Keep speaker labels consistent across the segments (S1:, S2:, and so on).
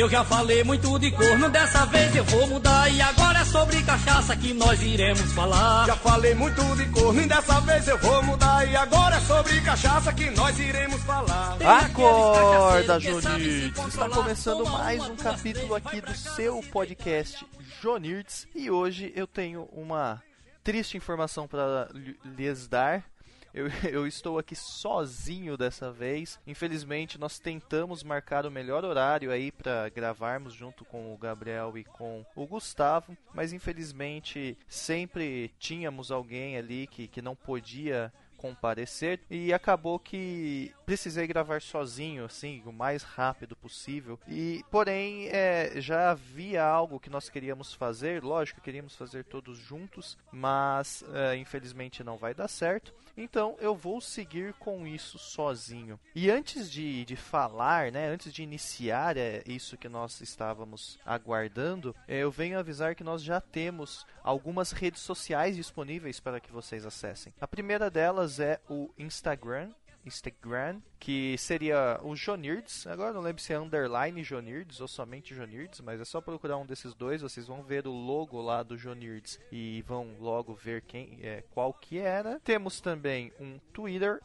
S1: Eu já falei muito de corno, dessa vez eu vou mudar. E agora é sobre cachaça que nós iremos falar.
S2: Já falei muito de corno, e dessa vez eu vou mudar. E agora é sobre cachaça que nós iremos falar.
S3: Acorda, Jonirds! Está começando mais um capítulo aqui do seu podcast Jonirds. E hoje eu tenho uma triste informação para lhes dar. Eu, eu, estou aqui sozinho dessa vez. Infelizmente, nós tentamos marcar o melhor horário aí para gravarmos junto com o Gabriel e com o Gustavo, mas infelizmente sempre tínhamos alguém ali que, que não podia comparecer e acabou que precisei gravar sozinho, assim, o mais rápido possível. E porém, é, já havia algo que nós queríamos fazer, lógico, queríamos fazer todos juntos, mas é, infelizmente não vai dar certo. Então eu vou seguir com isso sozinho. E antes de, de falar, né, antes de iniciar é, isso que nós estávamos aguardando, é, eu venho avisar que nós já temos algumas redes sociais disponíveis para que vocês acessem. A primeira delas é o Instagram, Instagram, que seria o Jonirds. Agora não lembro se é underline Jonirds ou somente Jonirds, mas é só procurar um desses dois, vocês vão ver o logo lá do Jonirds e vão logo ver quem é qual que era. Temos também um Twitter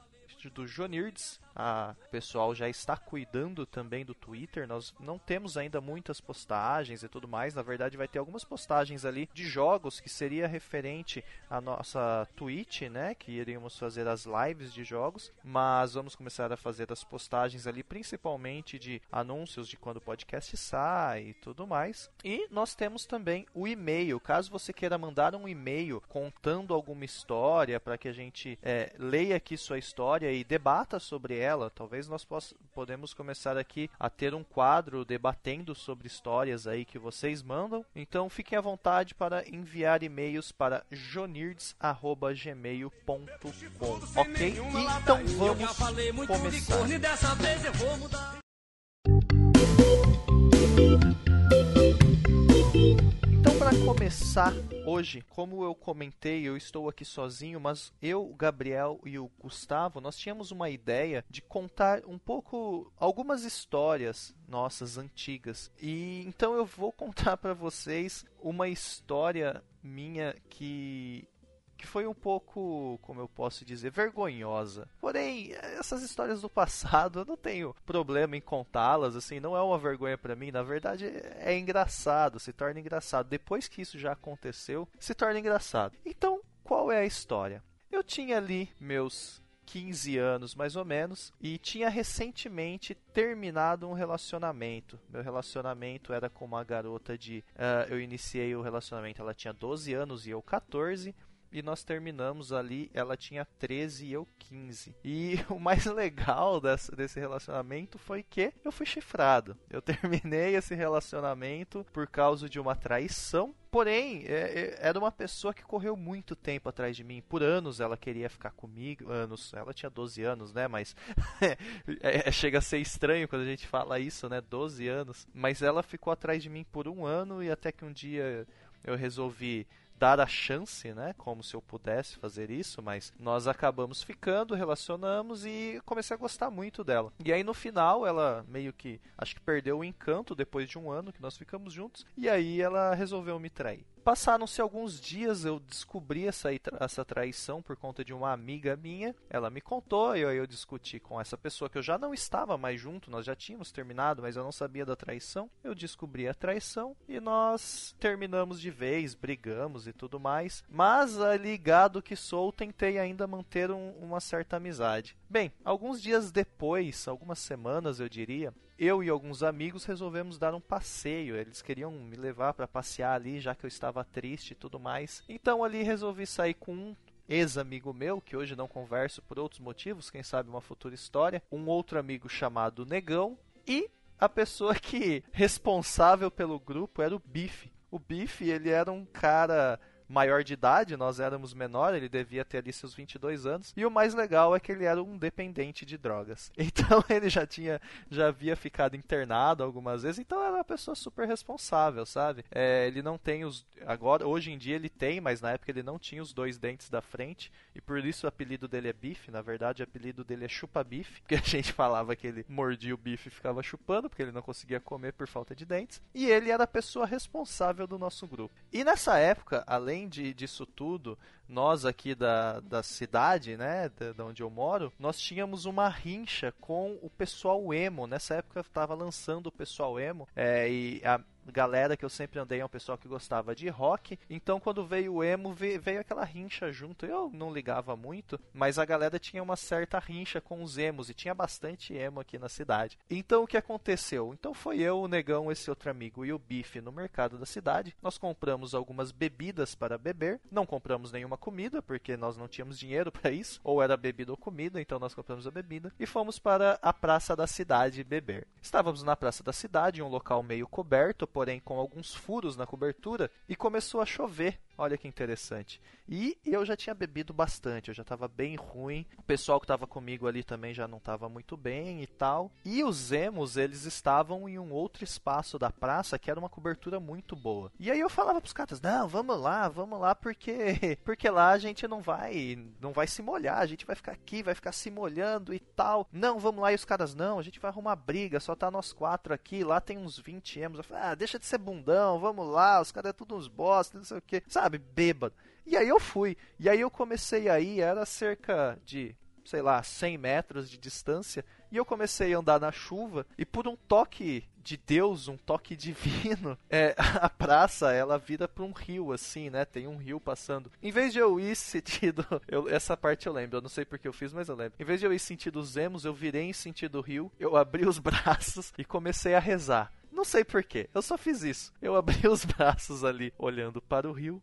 S3: do Jonirds, a pessoal já está cuidando também do Twitter. Nós não temos ainda muitas postagens e tudo mais. Na verdade, vai ter algumas postagens ali de jogos que seria referente à nossa Twitch, né? Que iríamos fazer as lives de jogos. Mas vamos começar a fazer as postagens ali, principalmente de anúncios de quando o podcast sai e tudo mais. E nós temos também o e-mail. Caso você queira mandar um e-mail contando alguma história para que a gente é, leia aqui sua história e debata sobre ela. Talvez nós poss podemos começar aqui a ter um quadro debatendo sobre histórias aí que vocês mandam. Então fiquem à vontade para enviar e-mails para jonirds@gmail.com, ok? Então vamos começar. Começar hoje, como eu comentei, eu estou aqui sozinho, mas eu, o Gabriel e o Gustavo, nós tínhamos uma ideia de contar um pouco algumas histórias nossas antigas. E então eu vou contar para vocês uma história minha que que foi um pouco, como eu posso dizer, vergonhosa. Porém, essas histórias do passado, eu não tenho problema em contá-las, assim, não é uma vergonha para mim, na verdade é engraçado, se torna engraçado. Depois que isso já aconteceu, se torna engraçado. Então, qual é a história? Eu tinha ali meus 15 anos mais ou menos e tinha recentemente terminado um relacionamento. Meu relacionamento era com uma garota de. Uh, eu iniciei o relacionamento, ela tinha 12 anos e eu 14 e nós terminamos ali, ela tinha 13 e eu 15. E o mais legal desse, relacionamento foi que eu fui chifrado. Eu terminei esse relacionamento por causa de uma traição. Porém, é, é, era uma pessoa que correu muito tempo atrás de mim. Por anos ela queria ficar comigo. Anos, ela tinha 12 anos, né? Mas é, chega a ser estranho quando a gente fala isso, né? 12 anos. Mas ela ficou atrás de mim por um ano e até que um dia eu resolvi dar a chance, né? Como se eu pudesse fazer isso, mas nós acabamos ficando, relacionamos e comecei a gostar muito dela. E aí no final ela meio que acho que perdeu o encanto depois de um ano que nós ficamos juntos e aí ela resolveu me trair passaram-se alguns dias, eu descobri essa, essa traição por conta de uma amiga minha. Ela me contou, e eu, eu discuti com essa pessoa que eu já não estava mais junto, nós já tínhamos terminado, mas eu não sabia da traição. Eu descobri a traição e nós terminamos de vez, brigamos e tudo mais. Mas, ligado que sou, tentei ainda manter um, uma certa amizade. Bem, alguns dias depois, algumas semanas eu diria, eu e alguns amigos resolvemos dar um passeio. Eles queriam me levar para passear ali, já que eu estava triste e tudo mais. Então ali resolvi sair com um ex-amigo meu, que hoje não converso por outros motivos, quem sabe uma futura história, um outro amigo chamado Negão e a pessoa que responsável pelo grupo era o Bife. O Bife, ele era um cara maior de idade, nós éramos menor, ele devia ter ali seus 22 anos. E o mais legal é que ele era um dependente de drogas. Então ele já tinha, já havia ficado internado algumas vezes, então era uma pessoa super responsável, sabe? É, ele não tem os. Agora, hoje em dia ele tem, mas na época ele não tinha os dois dentes da frente, e por isso o apelido dele é Bife. Na verdade, o apelido dele é Chupa-Bife, porque a gente falava que ele mordia o bife e ficava chupando, porque ele não conseguia comer por falta de dentes. E ele era a pessoa responsável do nosso grupo. E nessa época, além de, disso tudo, nós aqui da, da cidade, né, da onde eu moro, nós tínhamos uma rincha com o pessoal emo. Nessa época estava lançando o pessoal emo, é, e a galera que eu sempre andei é um pessoal que gostava de rock. Então, quando veio o emo, veio aquela rincha junto. Eu não ligava muito, mas a galera tinha uma certa rincha com os emos e tinha bastante emo aqui na cidade. Então, o que aconteceu? Então, foi eu, o Negão, esse outro amigo e o Bife no mercado da cidade. Nós compramos algumas bebidas para beber. Não compramos nenhuma uma comida, porque nós não tínhamos dinheiro para isso, ou era bebida ou comida, então nós compramos a bebida e fomos para a praça da cidade beber. Estávamos na praça da cidade, um local meio coberto, porém com alguns furos na cobertura, e começou a chover. Olha que interessante. E eu já tinha bebido bastante, eu já estava bem ruim. O pessoal que estava comigo ali também já não estava muito bem e tal. E os emos, eles estavam em um outro espaço da praça que era uma cobertura muito boa. E aí eu falava pros caras: "Não, vamos lá, vamos lá porque porque lá a gente não vai, não vai se molhar, a gente vai ficar aqui, vai ficar se molhando e tal. Não, vamos lá". E os caras: "Não, a gente vai arrumar briga, só tá nós quatro aqui, lá tem uns 20 emos". Eu falei: "Ah, deixa de ser bundão, vamos lá, os caras é tudo uns bosta, não sei o que". Sabe, bêbado. E aí eu fui. E aí eu comecei aí, era cerca de, sei lá, 100 metros de distância. E eu comecei a andar na chuva. E por um toque de Deus, um toque divino, é, a praça ela vira para um rio assim, né? Tem um rio passando. Em vez de eu ir sentido, eu, essa parte eu lembro, eu não sei porque eu fiz, mas eu lembro. Em vez de eu ir sentido os emos, eu virei em sentido rio, eu abri os braços e comecei a rezar. Não sei porquê, eu só fiz isso. Eu abri os braços ali, olhando para o rio,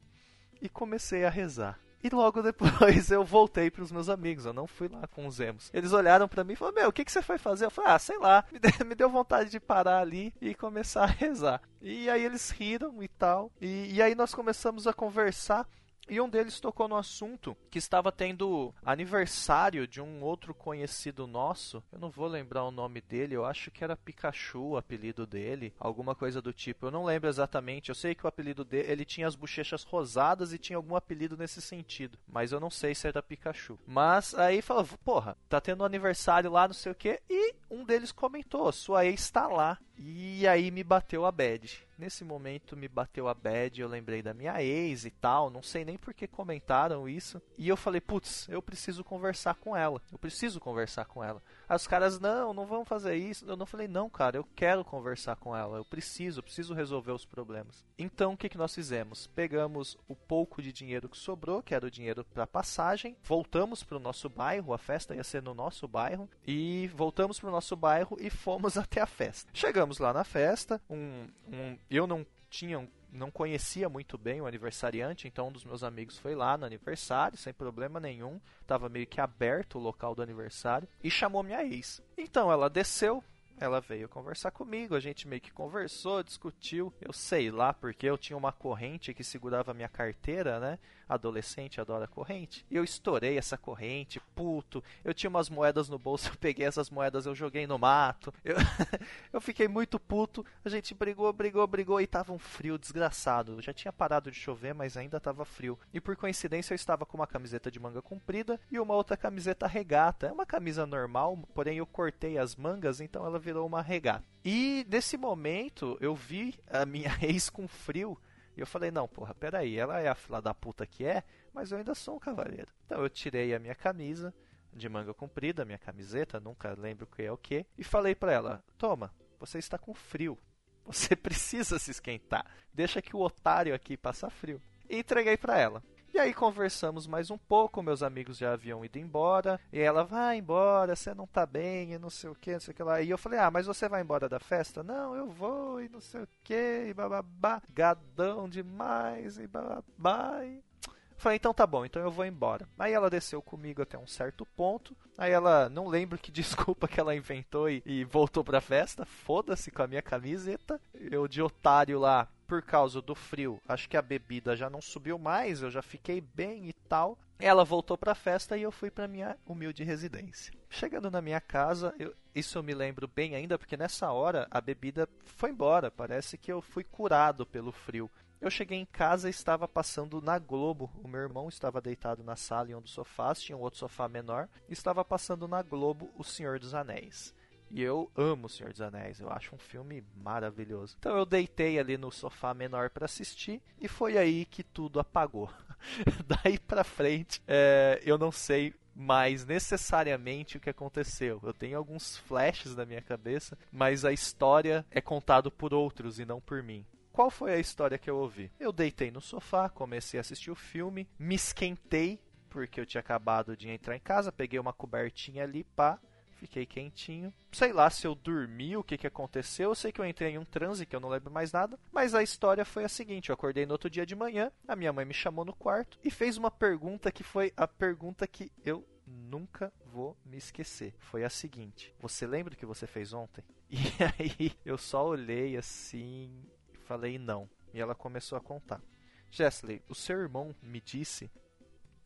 S3: e comecei a rezar. E logo depois eu voltei para os meus amigos, eu não fui lá com os emos. Eles olharam para mim e falaram: Meu, o que, que você foi fazer? Eu falei: Ah, sei lá. Me deu vontade de parar ali e começar a rezar. E aí eles riram e tal. E, e aí nós começamos a conversar. E um deles tocou no assunto que estava tendo aniversário de um outro conhecido nosso. Eu não vou lembrar o nome dele, eu acho que era Pikachu o apelido dele, alguma coisa do tipo. Eu não lembro exatamente. Eu sei que o apelido dele, ele tinha as bochechas rosadas e tinha algum apelido nesse sentido, mas eu não sei se era Pikachu. Mas aí falou, porra, tá tendo aniversário lá, não sei o que, e um deles comentou, sua ex está lá. E aí me bateu a bad. Nesse momento me bateu a bad, eu lembrei da minha ex e tal, não sei nem por que comentaram isso. E eu falei, putz, eu preciso conversar com ela. Eu preciso conversar com ela. Aí os caras, não, não vão fazer isso. Eu não falei, não, cara, eu quero conversar com ela. Eu preciso, eu preciso resolver os problemas. Então o que, que nós fizemos? Pegamos o pouco de dinheiro que sobrou, que era o dinheiro para passagem, voltamos para o nosso bairro, a festa ia ser no nosso bairro, e voltamos para o nosso bairro e fomos até a festa. Chegamos lá na festa, um, um eu não tinha não conhecia muito bem o aniversariante, então um dos meus amigos foi lá no aniversário, sem problema nenhum, estava meio que aberto o local do aniversário e chamou minha ex. Então ela desceu, ela veio conversar comigo, a gente meio que conversou, discutiu. Eu sei lá porque eu tinha uma corrente que segurava minha carteira, né? Adolescente adora corrente. E eu estourei essa corrente, puto. Eu tinha umas moedas no bolso, eu peguei essas moedas, eu joguei no mato. Eu, eu fiquei muito puto. A gente brigou, brigou, brigou e tava um frio desgraçado. Já tinha parado de chover, mas ainda tava frio. E por coincidência eu estava com uma camiseta de manga comprida e uma outra camiseta regata. É uma camisa normal, porém eu cortei as mangas, então ela virou uma regata. E nesse momento eu vi a minha ex com frio. E eu falei, não, porra, peraí, ela é a fila da puta que é, mas eu ainda sou um cavaleiro. Então eu tirei a minha camisa de manga comprida, minha camiseta, nunca lembro que é o que, e falei para ela, toma, você está com frio. Você precisa se esquentar. Deixa que o otário aqui passa frio. E entreguei para ela. Aí conversamos mais um pouco, meus amigos já haviam ido embora, e ela vai embora, você não tá bem, e não sei o que, não sei o que lá. E eu falei, ah, mas você vai embora da festa? Não, eu vou, e não sei o que, e bababá, gadão demais, e bababá. E... Falei, então tá bom, então eu vou embora. Aí ela desceu comigo até um certo ponto. Aí ela, não lembro que desculpa que ela inventou e, e voltou pra festa. Foda-se com a minha camiseta. Eu de otário lá, por causa do frio, acho que a bebida já não subiu mais, eu já fiquei bem e tal. Ela voltou para a festa e eu fui para minha humilde residência. Chegando na minha casa, eu, isso eu me lembro bem ainda, porque nessa hora a bebida foi embora. Parece que eu fui curado pelo frio. Eu cheguei em casa e estava passando na Globo. O meu irmão estava deitado na sala em um dos sofás, tinha um outro sofá menor, e estava passando na Globo O Senhor dos Anéis. E eu amo O Senhor dos Anéis, eu acho um filme maravilhoso. Então eu deitei ali no sofá menor para assistir e foi aí que tudo apagou. Daí para frente, é, eu não sei mais necessariamente o que aconteceu. Eu tenho alguns flashes na minha cabeça, mas a história é contada por outros e não por mim. Qual foi a história que eu ouvi? Eu deitei no sofá, comecei a assistir o filme, me esquentei porque eu tinha acabado de entrar em casa, peguei uma cobertinha ali, pá, fiquei quentinho. Sei lá se eu dormi, o que, que aconteceu. Eu sei que eu entrei em um transe, que eu não lembro mais nada. Mas a história foi a seguinte: eu acordei no outro dia de manhã, a minha mãe me chamou no quarto e fez uma pergunta que foi a pergunta que eu nunca vou me esquecer. Foi a seguinte: Você lembra o que você fez ontem? E aí eu só olhei assim e falei não. E ela começou a contar. Jessley, o seu irmão me disse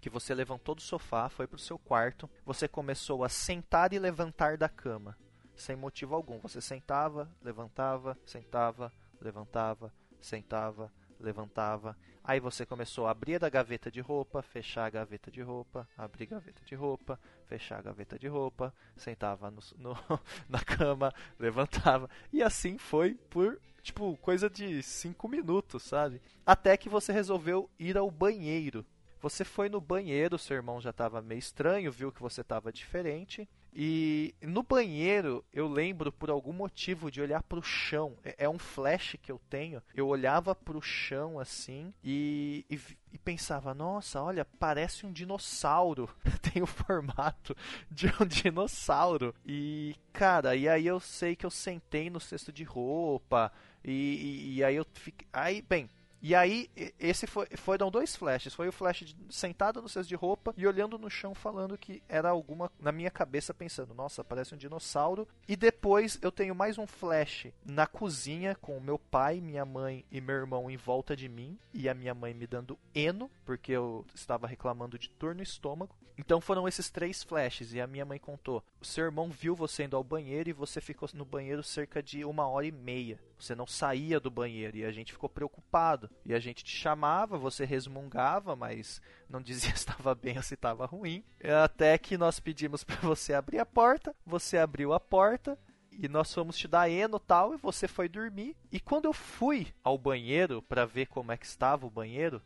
S3: que você levantou do sofá, foi para o seu quarto, você começou a sentar e levantar da cama, sem motivo algum. Você sentava, levantava, sentava, levantava, sentava, levantava. Aí você começou a abrir a gaveta de roupa, fechar a gaveta de roupa, abrir a gaveta de roupa, fechar a gaveta de roupa, sentava no, no, na cama, levantava. E assim foi por, tipo, coisa de cinco minutos, sabe? Até que você resolveu ir ao banheiro. Você foi no banheiro, seu irmão já estava meio estranho, viu que você estava diferente. E no banheiro, eu lembro por algum motivo de olhar para o chão. É, é, um flash que eu tenho. Eu olhava para o chão assim e, e, e, pensava: nossa, olha, parece um dinossauro. Tem o formato de um dinossauro. E cara, e aí eu sei que eu sentei no cesto de roupa. E, e aí eu fiquei. Aí, bem, e aí, esse foi, foram dois flashes. Foi o flash de, sentado no cesto de roupa e olhando no chão, falando que era alguma. Na minha cabeça, pensando, nossa, parece um dinossauro. E depois eu tenho mais um flash na cozinha com meu pai, minha mãe e meu irmão em volta de mim. E a minha mãe me dando eno, porque eu estava reclamando de dor no estômago. Então foram esses três flashes. E a minha mãe contou: o seu irmão viu você indo ao banheiro e você ficou no banheiro cerca de uma hora e meia. Você não saía do banheiro e a gente ficou preocupado. E a gente te chamava, você resmungava, mas não dizia se estava bem ou se estava ruim. Até que nós pedimos para você abrir a porta, você abriu a porta e nós fomos te dar eno tal e você foi dormir. E quando eu fui ao banheiro para ver como é que estava o banheiro,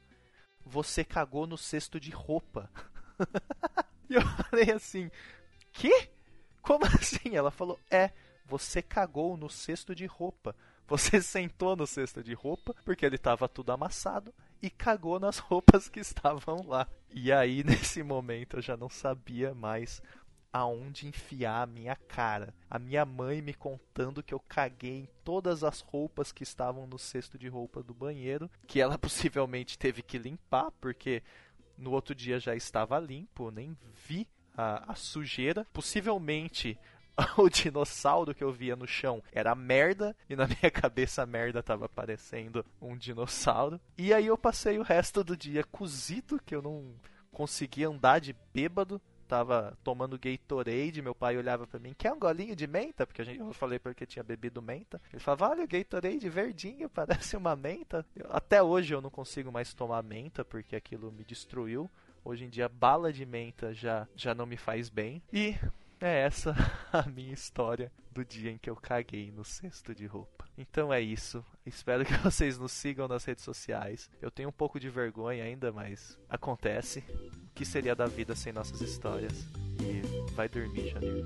S3: você cagou no cesto de roupa. e eu falei assim: "Que? Como assim?" Ela falou: "É, você cagou no cesto de roupa." Você sentou no cesto de roupa, porque ele estava tudo amassado, e cagou nas roupas que estavam lá. E aí, nesse momento, eu já não sabia mais aonde enfiar a minha cara. A minha mãe me contando que eu caguei em todas as roupas que estavam no cesto de roupa do banheiro, que ela possivelmente teve que limpar, porque no outro dia já estava limpo, nem vi a, a sujeira. Possivelmente o dinossauro que eu via no chão era merda, e na minha cabeça a merda tava parecendo um dinossauro. E aí eu passei o resto do dia cozido, que eu não conseguia andar de bêbado. Tava tomando Gatorade, meu pai olhava para mim, quer um golinho de menta? Porque a gente, eu falei porque tinha bebido menta. Ele falava, olha o Gatorade verdinho, parece uma menta. Eu, até hoje eu não consigo mais tomar menta, porque aquilo me destruiu. Hoje em dia, bala de menta já, já não me faz bem. E é essa a minha história do dia em que eu caguei no cesto de roupa. Então é isso. Espero que vocês nos sigam nas redes sociais. Eu tenho um pouco de vergonha ainda, mas acontece. Que seria da vida sem nossas histórias? E vai dormir, Janir.